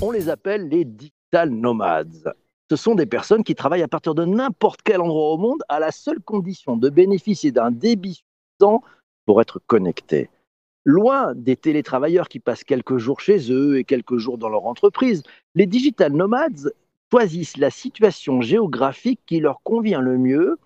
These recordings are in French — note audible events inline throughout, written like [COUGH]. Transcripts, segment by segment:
On les appelle les digital nomades. Ce sont des personnes qui travaillent à partir de n'importe quel endroit au monde à la seule condition de bénéficier d'un débit suffisant pour être connectés. Loin des télétravailleurs qui passent quelques jours chez eux et quelques jours dans leur entreprise, les digital nomades choisissent la situation géographique qui leur convient le mieux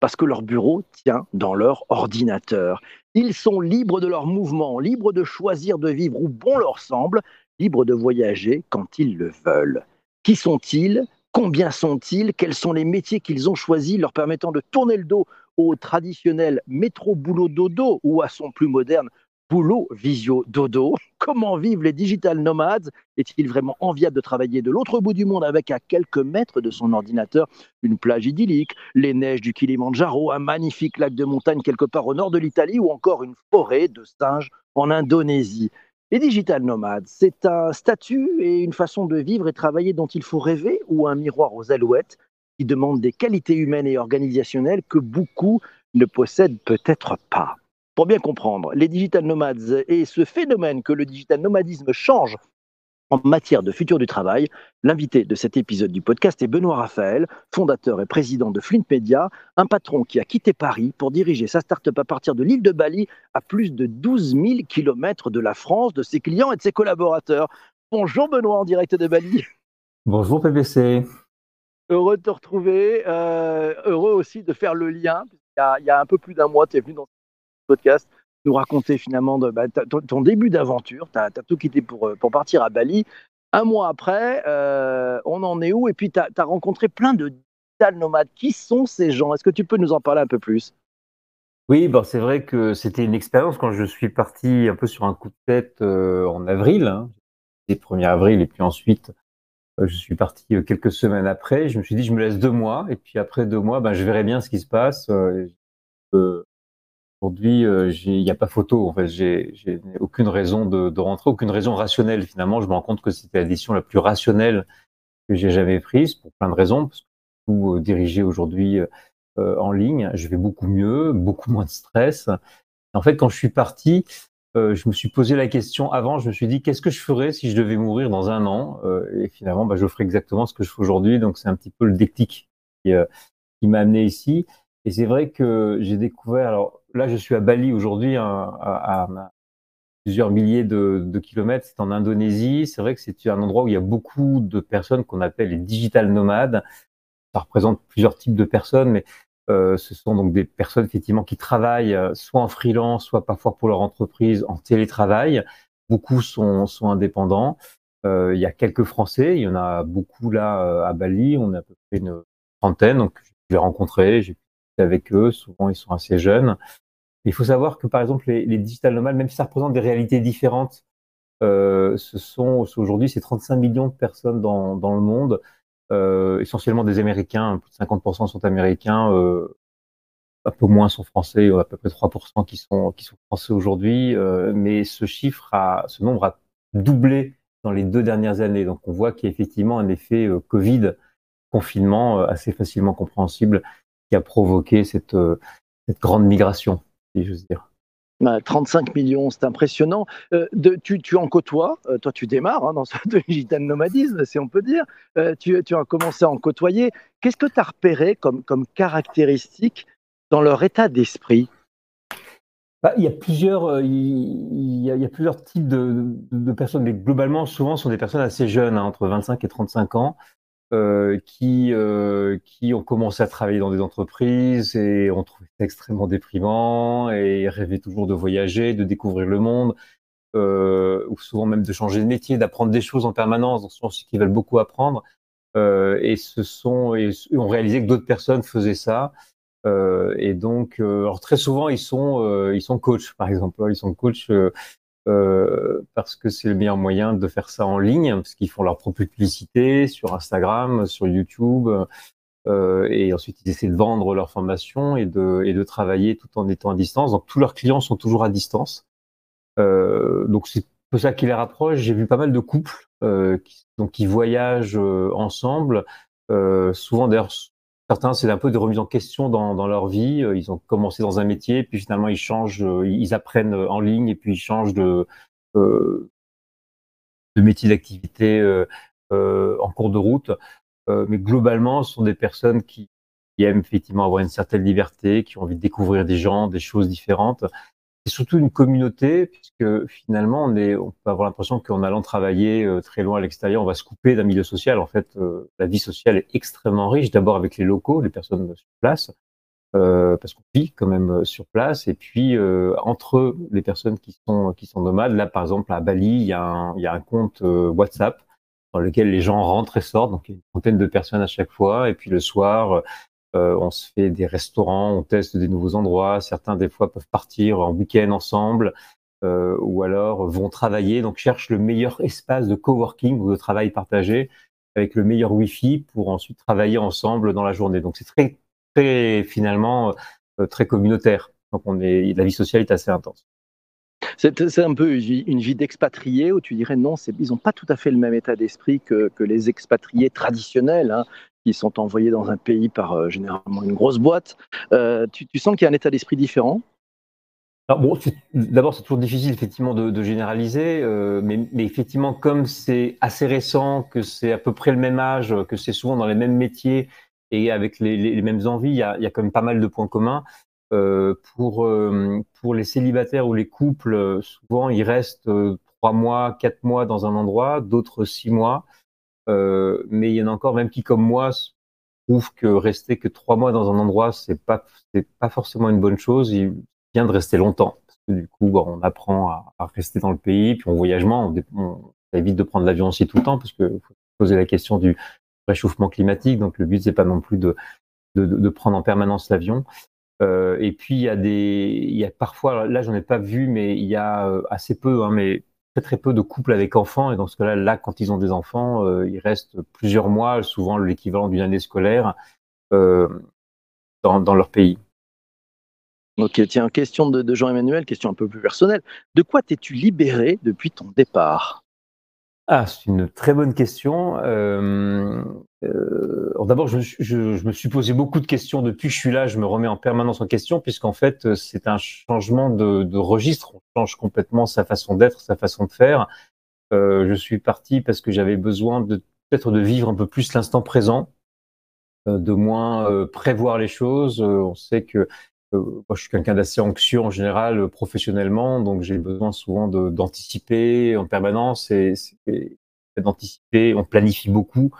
parce que leur bureau tient dans leur ordinateur. Ils sont libres de leurs mouvements, libres de choisir de vivre où bon leur semble, libres de voyager quand ils le veulent. Qui sont-ils? Combien sont-ils? Quels sont les métiers qu'ils ont choisis leur permettant de tourner le dos au traditionnel métro boulot dodo ou à son plus moderne boulot visio dodo. [LAUGHS] Comment vivent les digital nomades? Est-il vraiment enviable de travailler de l'autre bout du monde avec à quelques mètres de son ordinateur une plage idyllique, les neiges du Kilimandjaro, un magnifique lac de montagne quelque part au nord de l'Italie ou encore une forêt de singes en Indonésie? Les digital nomades, c'est un statut et une façon de vivre et travailler dont il faut rêver ou un miroir aux alouettes qui demande des qualités humaines et organisationnelles que beaucoup ne possèdent peut-être pas. Pour bien comprendre, les digital nomades et ce phénomène que le digital nomadisme change en matière de futur du travail, l'invité de cet épisode du podcast est Benoît Raphaël, fondateur et président de Flint Media, un patron qui a quitté Paris pour diriger sa start-up à partir de l'île de Bali à plus de 12 000 kilomètres de la France, de ses clients et de ses collaborateurs. Bonjour Benoît en direct de Bali. Bonjour PPC. Heureux de te retrouver, euh, heureux aussi de faire le lien. Il y a, il y a un peu plus d'un mois, tu es venu dans podcast nous raconter finalement de, bah, ton, début d'aventure. Tu as, tout quitté pour, euh, pour partir à Bali. Un mois après, euh, on en est où? Et puis, tu as, rencontré plein de digital nomades. Qui sont ces gens? Est-ce que tu peux nous en parler un peu plus? Oui, bon, c'est vrai que c'était une expérience quand je suis parti un peu sur un coup de tête euh, en avril, hein, le 1er avril, et puis ensuite je suis parti quelques semaines après. Je me suis dit, je me laisse deux mois, et puis après deux mois, ben, je verrai bien ce qui se passe. Aujourd'hui, euh, il n'y a pas photo. En fait, j'ai aucune raison de, rentrer, aucune raison rationnelle. Finalement, je me rends compte que c'était la décision la plus rationnelle que j'ai jamais prise pour plein de raisons. Parce que tout euh, dirigé aujourd'hui euh, en ligne, je vais beaucoup mieux, beaucoup moins de stress. En fait, quand je suis parti, euh, je me suis posé la question avant. Je me suis dit, qu'est-ce que je ferais si je devais mourir dans un an? Euh, Et finalement, bah, je ferais exactement ce que je fais aujourd'hui. Donc, c'est un petit peu le déclic euh, qui m'a amené ici. Et c'est vrai que j'ai découvert. Alors là, je suis à Bali aujourd'hui, hein, à, plusieurs milliers de, kilomètres. C'est en Indonésie. C'est vrai que c'est un endroit où il y a beaucoup de personnes qu'on appelle les digital nomades. Ça représente plusieurs types de personnes, mais euh, ce sont donc des personnes effectivement qui travaillent euh, soit en freelance, soit parfois pour leur entreprise en télétravail. Beaucoup sont, indépendants. Euh, il y a quelques Français, il y en a beaucoup là à Bali. On a à peu près une trentaine, donc je les ai rencontrés, j'ai avec eux. Souvent, ils sont assez jeunes. Il faut savoir que par exemple les, les digital nomades, même si ça représente des réalités différentes, euh, aujourd'hui c'est 35 millions de personnes dans, le monde, euh, essentiellement des Américains, plus de 50% sont Américains, euh, un peu moins sont français, à peu près 3% qui sont français aujourd'hui, mais ce chiffre ce nombre a doublé dans les deux dernières années. Donc on voit qu'il y a effectivement un effet Covid, confinement assez facilement compréhensible qui a provoqué cette euh, cette grande migration, si j'ose dire. Bah, 35 millions, c'est impressionnant. Euh, de- tu, tu en côtoies, euh, toi tu démarres hein, dans ce [LAUGHS] digital nomadisme, si on peut dire. Euh, tu, tu as commencé à en côtoyer. Qu'est-ce que tu as repéré comme, comme caractéristique dans leur état d'esprit? Bah, il y a plusieurs, il, il y a, il y a plusieurs types de, de, de personnes, mais globalement, souvent, ce sont des personnes assez jeunes, hein, entre 25 et 35 ans, euh, qui, euh, qui ont commencé à travailler dans des entreprises et ont trouvé ça extrêmement déprimant et rêvaient toujours de voyager, de découvrir le monde, euh, ou souvent même de changer de métier, d'apprendre des choses en permanence. Donc, ce sont ceux qui veulent beaucoup apprendre. Euh, et ce sont, et ont réalisé que d'autres personnes faisaient ça. Euh, et donc, euh, alors très souvent, ils sont, ils sont coachs, par exemple. Ils sont coachs euh, parce que c'est le meilleur moyen de faire ça en ligne, parce qu'ils font leur propre publicité sur Instagram, sur YouTube, euh, et ensuite ils essaient de vendre leur formation et de, et de travailler tout en étant à distance. Donc tous leurs clients sont toujours à distance. Euh, donc c'est peu ça qui les rapproche. J'ai vu pas mal de couples qui, donc qui voyagent ensemble, souvent d'ailleurs certains, c'est un peu de remise en question dans, dans, leur vie. Ils ont commencé dans un métier, puis finalement ils changent, ils apprennent en ligne et puis ils changent de, euh, métier d'activité euh, en cours de route. mais globalement, ce sont des personnes qui, qui aiment effectivement avoir une certaine liberté, qui ont envie de découvrir des gens, des choses différentes c'est surtout une communauté, puisque finalement, on peut avoir l'impression qu'en allant travailler euh, très loin à l'extérieur, on va se couper d'un milieu social. En fait, euh, la vie sociale est extrêmement riche, d'abord avec les locaux, les personnes sur place, euh, parce qu'on vit quand même sur place, et puis entre les personnes qui sont, qui sont nomades. Là, par exemple, à Bali, il y a un, il y a un compte WhatsApp dans lequel les gens rentrent et sortent, donc il y a une trentaine de personnes à chaque fois, et puis le soir, euh, on se fait des restaurants, on teste des nouveaux endroits. Certains, des fois, peuvent partir en week-end ensemble euh, ou alors vont travailler. Donc, cherchent le meilleur espace de coworking ou de travail partagé avec le meilleur Wi-Fi pour ensuite travailler ensemble dans la journée. Donc, c'est très, très, finalement, euh, très communautaire. Donc, on est, la vie sociale est assez intense. C'est un peu une vie d'expatrié où tu dirais non, ils n'ont pas tout à fait le même état d'esprit que, les expatriés traditionnels. Hein qui sont envoyés dans un pays par euh, généralement une grosse boîte. Euh, tu, sens qu'il y a un état d'esprit différent? D'abord, c'est toujours difficile effectivement de, généraliser, euh, mais, effectivement, comme c'est assez récent, que c'est à peu près le même âge, que c'est souvent dans les mêmes métiers et avec les, mêmes envies, il y, a, quand même pas mal de points communs. pour les célibataires ou les couples, souvent ils restent trois mois, quatre mois dans un endroit, d'autres six mois. Euh, mais il y en a encore même qui, comme moi, trouvent que rester que trois mois dans un endroit, c'est pas c'est pas forcément une bonne chose. Il vient de rester longtemps parce que du coup, on apprend à, rester dans le pays, puis on voyage on, évite de prendre l'avion aussi tout le temps parce que faut poser la question du réchauffement climatique. Donc le but c'est pas non plus de de, de prendre en permanence l'avion. Euh, et puis il y a des, il y a parfois, là j'en ai pas vu, mais il y a euh, assez peu, hein, mais très peu de couples avec enfants et dans ce cas-là, là, quand ils ont des enfants, euh, ils restent plusieurs mois, souvent l'équivalent d'une année scolaire, euh, dans, leur pays. Ok, tiens, question de Jean-Emmanuel, question un peu plus personnelle. De quoi t'es-tu libéré depuis ton départ? Ah, c'est une très bonne question. Euh, euh, D'abord, je, me suis posé beaucoup de questions depuis que je suis là. Je me remets en permanence en question, puisqu'en fait, c'est un changement de, registre. On change complètement sa façon d'être, sa façon de faire. Euh, je suis parti parce que j'avais besoin de peut-être de vivre un peu plus l'instant présent, euh, de moins euh, prévoir les choses. Euh, on sait que euh, moi, je suis quelqu'un d'assez anxieux en général, euh, professionnellement, donc j'ai besoin souvent d'anticiper en permanence et, d'anticiper. On planifie beaucoup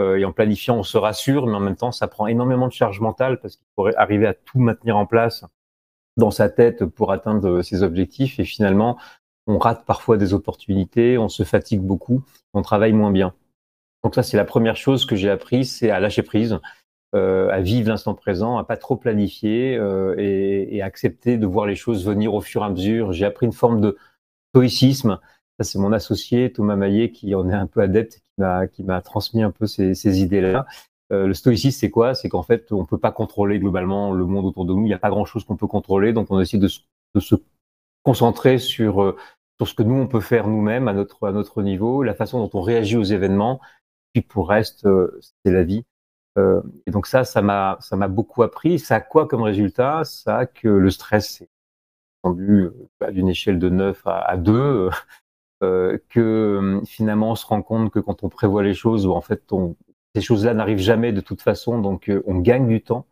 euh, et en planifiant, on se rassure, mais en même temps, ça prend énormément de charge mentale parce qu'il faudrait arriver à tout maintenir en place dans sa tête pour atteindre ses objectifs et finalement, on rate parfois des opportunités, on se fatigue beaucoup, on travaille moins bien. Donc ça, c'est la première chose que j'ai appris, c'est à lâcher prise. Euh, à vivre l'instant présent, à pas trop planifier euh, et, et, accepter de voir les choses venir au fur et à mesure. J'ai appris une forme de stoïcisme. Ça, c'est mon associé Thomas Maillet qui en est un peu adepte, m'a qui m'a transmis un peu ces, idées-là. Euh, le stoïcisme, c'est quoi? C'est qu'en fait, on peut pas contrôler globalement le monde autour de nous. Il n'y a pas grand-chose qu'on peut contrôler, donc on essaie de, se concentrer sur sur ce que nous on peut faire nous-mêmes à notre à notre niveau, la façon dont on réagit aux événements. Puis pour le reste, c'est la vie. Euh, et donc ça, ça m'a, ça m'a beaucoup appris. Ça a quoi comme résultat? Ça a que le stress est tendu bah, d'une échelle de 9 à, à 2, [LAUGHS] euh, que finalement on se rend compte que quand on prévoit les choses, en fait, on, ces choses-là n'arrivent jamais de toute façon, donc euh, on gagne du temps.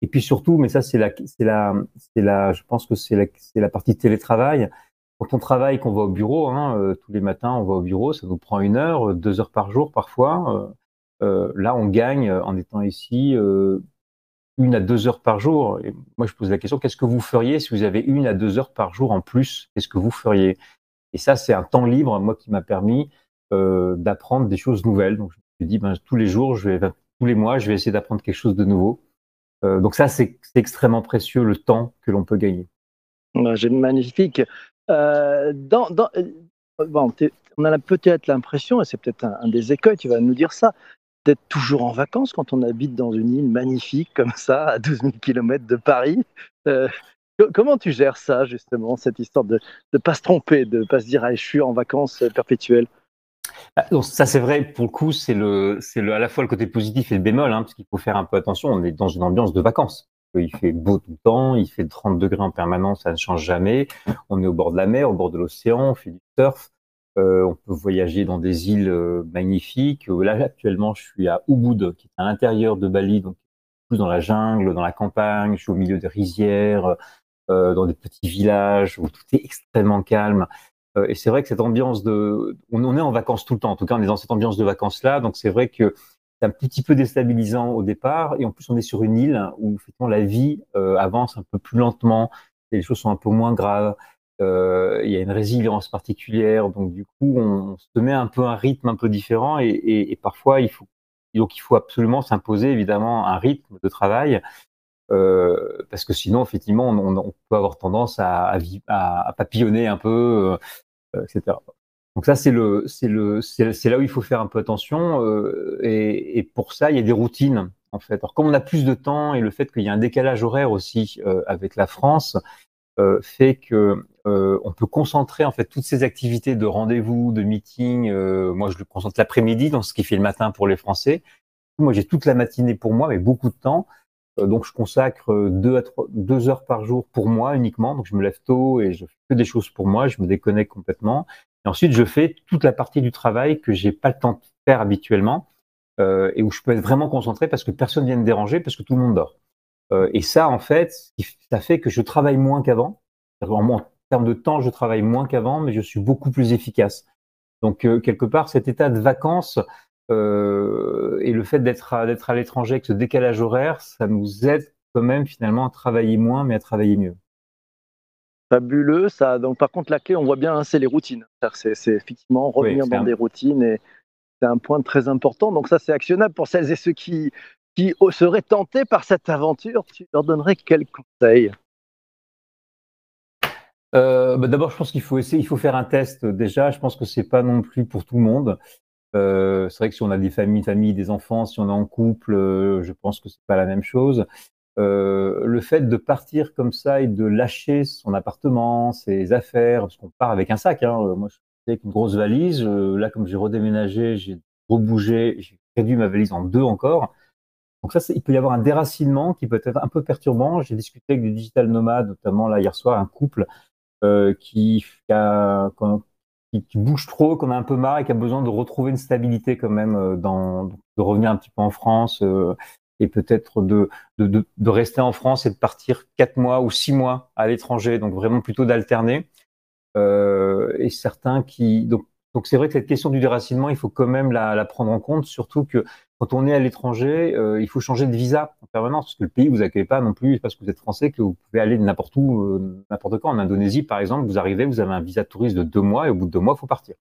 Et puis surtout, mais ça c'est la, c'est la, c'est la, je pense que c'est la, c'est la partie télétravail. Quand on travaille, qu'on va au bureau, hein, euh, tous les matins on va au bureau, ça nous prend une heure, deux heures par jour parfois. Euh, là, on gagne en étant ici euh, une à deux heures par jour. Et moi, je pose la question qu'est-ce que vous feriez si vous avez une à deux heures par jour en plus? Qu'est-ce que vous feriez? Et ça, c'est un temps libre, moi, qui m'a permis euh, d'apprendre des choses nouvelles. Donc, je me dit, ben, tous les jours, je vais, tous les mois, je vais essayer d'apprendre quelque chose de nouveau. Euh, donc ça, c'est extrêmement précieux le temps que l'on peut gagner. J'ai magnifique. Euh, on a peut-être l'impression, et c'est peut-être un, un, des écueils, tu vas nous dire ça, d'être toujours en vacances quand on habite dans une île magnifique comme ça, à 12 000 km de Paris. Euh, comment tu gères ça, justement, cette histoire de ne pas se tromper, de ne pas se dire ah, je suis en vacances perpétuelles? Bah, donc ça c'est vrai pour le coup c'est le c'est le à la fois le côté positif et le bémol hein, parce qu'il faut faire un peu attention. On est dans une ambiance de vacances. Il fait beau tout le temps il fait 30 degrés en permanence ça ne change jamais. On est au bord de la mer au bord de l'océan on fait du surf euh, on peut voyager dans des îles euh, magnifiques là actuellement je suis à Ubud qui est à l'intérieur de Bali donc plus dans la jungle dans la campagne je suis au milieu des rizières euh, dans des petits villages où tout est extrêmement calme euh, et c'est vrai que cette ambiance de, on, est en vacances tout le temps. En tout cas, on est dans cette ambiance de vacances là. Donc c'est vrai que c'est un petit peu déstabilisant au départ. Et en plus, on est sur une île où effectivement la vie euh, avance un peu plus lentement. Et les choses sont un peu moins graves. Euh, il y a une résilience particulière. Donc du coup, on, se met un peu un rythme un peu différent. Et, parfois, il faut donc il faut absolument s'imposer évidemment un rythme de travail. Euh, parce que sinon, effectivement, on, peut avoir tendance à, papillonner un peu, euh, etc. Donc ça, c'est le, c'est le, c'est là où il faut faire un peu attention. Et, pour ça, il y a des routines en fait. Alors comme on a plus de temps et le fait qu'il y a un décalage horaire aussi avec la France fait que on peut concentrer en fait toutes ces activités de rendez-vous, de meeting. moi, je le concentre l'après-midi, dans ce qui fait le matin pour les Français. Moi, j'ai toute la matinée pour moi, mais beaucoup de temps. donc, je consacre deux à deux heures par jour pour moi uniquement. Donc, je me lève tôt et je fais que des choses pour moi. Je me déconnecte complètement. Et ensuite, je fais toute la partie du travail que j'ai pas le temps de faire habituellement euh, et où je peux être vraiment concentré parce que personne vient me déranger parce que tout le monde dort. Euh, et ça, en fait, ça fait que je travaille moins qu'avant. En termes de temps, je travaille moins qu'avant, mais je suis beaucoup plus efficace. Donc, euh, quelque part, cet état de vacances euh, et le fait d'être à, d'être à l'étranger avec ce décalage horaire, ça nous aide quand même finalement à travailler moins, mais à travailler mieux. Fabuleux. Ça, donc, par contre, la clé, on voit bien, hein, c'est les routines. C'est, effectivement revenir Oui, c'est dans un- des routines et c'est un point très important. Donc, ça, c'est actionnable pour celles et ceux qui, qui seraient tentés par cette aventure. Tu leur donnerais quel conseil? Euh, bah, D'abord, je pense qu'il faut essayer, il faut faire un test déjà. Je pense que c'est pas non plus pour tout le monde. Euh, c'est vrai que si on a des familles, des enfants, si on est en couple, euh, je pense que c'est pas la même chose. Euh, le fait de partir comme ça et de lâcher son appartement, ses affaires, parce qu'on part avec un sac. Hein. Euh, Moi, je suis avec une grosse valise. Euh, là, comme j'ai redéménagé, j'ai rebougé, j'ai réduit ma valise en deux encore. Donc ça, il peut y avoir un déracinement qui peut être un peu perturbant. J'ai discuté avec des digital nomades, notamment là hier soir, un couple euh, qui, bouge trop, qu'on a un peu marre et qui a besoin de retrouver une stabilité quand même, euh, de revenir un petit peu en France euh, et peut-être de, rester en France et de partir quatre mois ou six mois à l'étranger. Donc vraiment plutôt d'alterner. Et certains qui donc c'est vrai que cette question du déracinement, il faut quand même la, la prendre en compte, surtout que quand on est à l'étranger, euh, il faut changer de visa en permanence, parce que le pays vous accueille pas non plus parce que vous êtes français que vous pouvez aller n'importe où, euh, n'importe quand. En Indonésie, par exemple, vous arrivez, vous avez un visa touriste de deux mois et au bout de deux mois, il faut partir.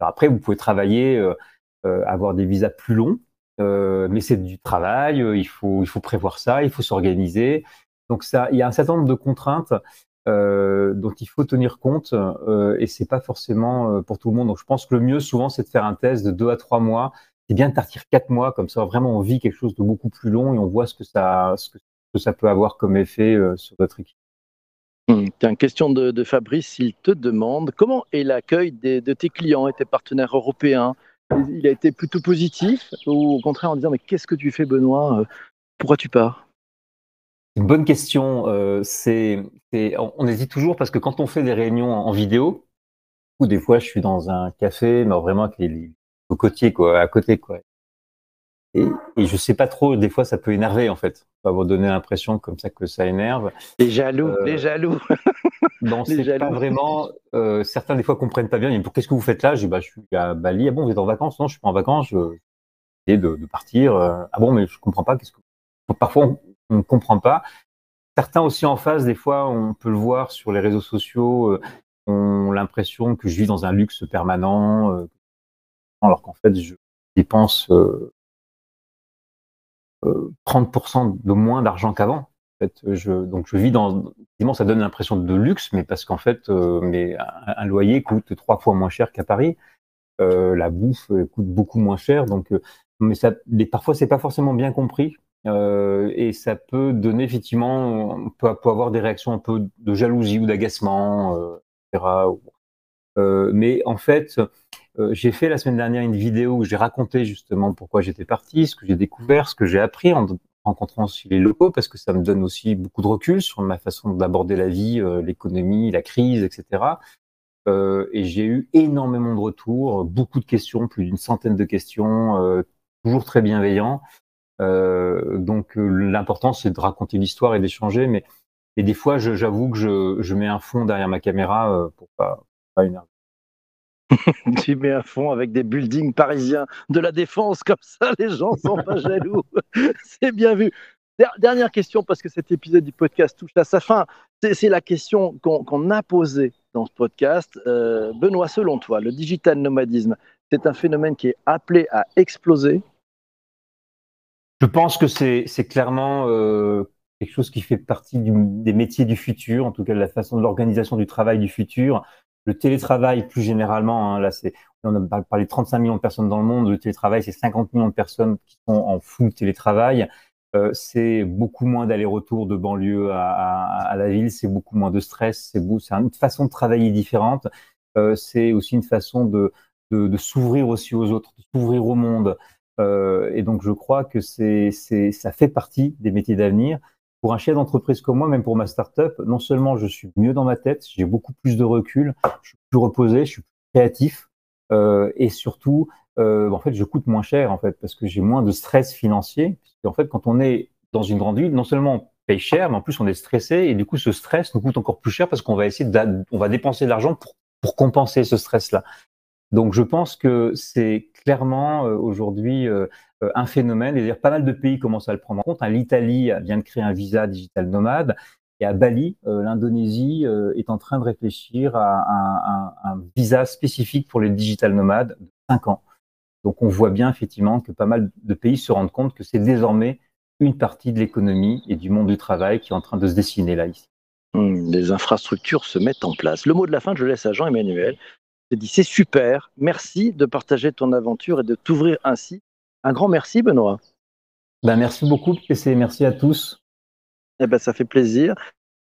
Alors après, vous pouvez travailler, euh, euh, avoir des visas plus longs, euh, mais c'est du travail, euh, il faut il faut prévoir ça, il faut s'organiser. Donc ça, il y a un certain nombre de contraintes euh, dont il faut tenir compte euh, et c'est pas forcément euh, pour tout le monde. Donc je pense que le mieux souvent c'est de faire un test de deux à trois mois. C'est bien de partir quatre mois comme ça vraiment on vit quelque chose de beaucoup plus long et on voit ce que ça ce que, ça peut avoir comme effet euh, sur votre équipe. Hum, Tiens, question de, de Fabrice, il te demande comment est l'accueil de tes clients et tes partenaires européens? Il a été plutôt positif ou au contraire en disant mais qu'est-ce que tu fais Benoît? Euh, Pourquoi tu pars? Une bonne question. Euh, c'est, on, on hésite toujours parce que quand on fait des réunions en, en vidéo, ou des fois je suis dans un café, mais vraiment avec les, les cocotiers quoi, à côté quoi. Et, et je sais pas trop. Des fois, ça peut énerver en fait. Ça va vous donner l'impression comme ça que ça énerve. Les jaloux, Euh, les jaloux. [LAUGHS] Non, c'est jaloux. pas vraiment. Euh, certains des fois comprennent pas bien. Ils me disent qu'est-ce que vous faites là? Je dis bah je suis à Bali. Ah bon, vous êtes en vacances? Non, je suis pas en vacances. Je de, de partir. Euh, Ah bon, mais je comprends pas. Qu'est-ce que Parfois on, on comprend pas. Certains aussi en face, des fois, on peut le voir sur les réseaux sociaux, euh, ont l'impression que je vis dans un luxe permanent, euh, alors qu'en fait, je dépense euh, euh, 30% de moins d'argent qu'avant. En fait, donc je vis dans, ça donne l'impression de luxe, mais parce qu'en fait, mais un, loyer coûte trois fois moins cher qu'à Paris. La bouffe coûte beaucoup moins cher, donc, euh, mais ça, mais parfois c'est pas forcément bien compris. Euh, et ça peut donner effectivement, on peut, avoir des réactions un peu de jalousie ou d'agacement, euh, etc. Euh, mais en fait, j'ai fait la semaine dernière une vidéo où j'ai raconté justement pourquoi j'étais parti, ce que j'ai découvert, ce que j'ai appris en rencontrant aussi les locaux, parce que ça me donne aussi beaucoup de recul sur ma façon d'aborder la vie, l'économie, la crise, etc. Et j'ai eu énormément de retours, beaucoup de questions, plus d'une centaine de questions, toujours très bienveillants. Donc l'important c'est de raconter l'histoire et d'échanger, mais et des fois j'avoue que je, je, mets un fond derrière ma caméra pour pas, pas une [LAUGHS] tu mets à fond avec des buildings parisiens de la défense, comme ça les gens sont pas [LAUGHS] jaloux. [LAUGHS] C'est bien vu. Dernière question, parce que cet épisode du podcast touche à sa fin. C'est la question qu'on a posée dans ce podcast. Euh, Benoît, selon toi, le digital nomadisme, c'est un phénomène qui est appelé à exploser Je pense que c'est clairement euh, quelque chose qui fait partie des métiers du futur, en tout cas de la façon de l'organisation du travail du futur. Le télétravail, plus généralement, hein, là, on a parlé de 35 millions de personnes dans le monde. Le télétravail, c'est 50 millions de personnes qui sont en full télétravail. Euh, c'est beaucoup moins d'aller-retour de banlieue à, la ville, c'est beaucoup moins de stress, c'est, une façon de travailler différente. Euh, c'est aussi une façon de, de, s'ouvrir aussi aux autres, de s'ouvrir au monde. Euh, et donc, je crois que c'est, c'est, ça fait partie des métiers d'avenir pour un chef d'entreprise comme moi, même pour ma startup, non seulement je suis mieux dans ma tête, j'ai beaucoup plus de recul, je suis plus reposé, je suis plus créatif, euh, et surtout, euh, en fait, je coûte moins cher en fait parce que j'ai moins de stress financier. en fait, quand on est dans une grande ville, non seulement on paye cher, mais en plus on est stressé, et du coup, ce stress nous coûte encore plus cher parce qu'on va essayer, on va dépenser de l'argent pour, pour compenser ce stress-là. Donc, je pense que c'est clairement euh, aujourd'hui euh, euh, un phénomène. Et dire pas mal de pays commencent à le prendre en compte. Hein, L'Italie vient de créer un visa digital nomade. Et à Bali, l'Indonésie est en train de réfléchir à un, visa spécifique pour les digital nomades de 5 ans. Donc on voit bien effectivement que pas mal de pays se rendent compte que c'est désormais une partie de l'économie et du monde du travail qui est en train de se dessiner là ici. Mmh, les infrastructures se mettent en place. Le mot de la fin, je laisse à Jean-Emmanuel dit c'est super, merci de partager ton aventure et de t'ouvrir ainsi. Un grand merci Benoît. Ben, merci beaucoup PC, merci à tous. Eh ben, ça fait plaisir.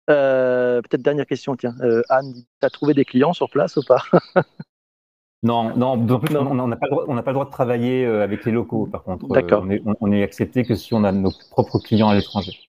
Euh, peut-être dernière question, tiens. Euh, Anne, tu as trouvé des clients sur place ou pas? [LAUGHS] Non, non, on n'a pas, pas, le droit de travailler euh, avec les locaux, par contre. D'accord. on est accepté que si on a nos propres clients à l'étranger.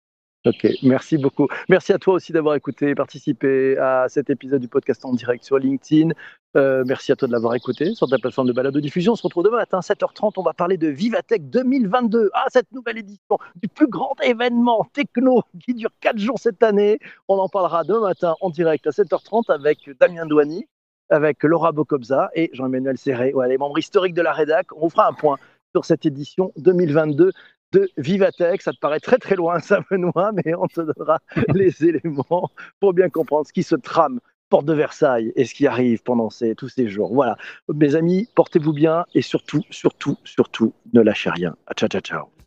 Ok, merci beaucoup. Merci à toi aussi d'avoir écouté et participé à cet épisode du podcast en direct sur LinkedIn. Euh, merci à toi de l'avoir écouté sur ta plateforme de balade de diffusion. On se retrouve demain matin, 7h30. On va parler de Vivatech 2022. Ah, cette nouvelle édition du plus grand événement techno qui dure 4 jours cette année. On en parlera demain matin en direct à 7h30 avec Damien Douani, avec Laura Bocobza et Jean-Emmanuel Serré, ouais, les membres historiques de la rédac. On fera un point sur cette édition 2022 de Vivatech. Ça te paraît très très loin, [LAUGHS] ça, Benoît, mais on te donnera [LAUGHS] les éléments pour bien comprendre ce qui se trame porte de Versailles et ce qui arrive pendant ces, tous ces jours. Voilà, mes amis, portez-vous bien et surtout, surtout, surtout, ne lâchez rien. Ciao, ciao, ciao.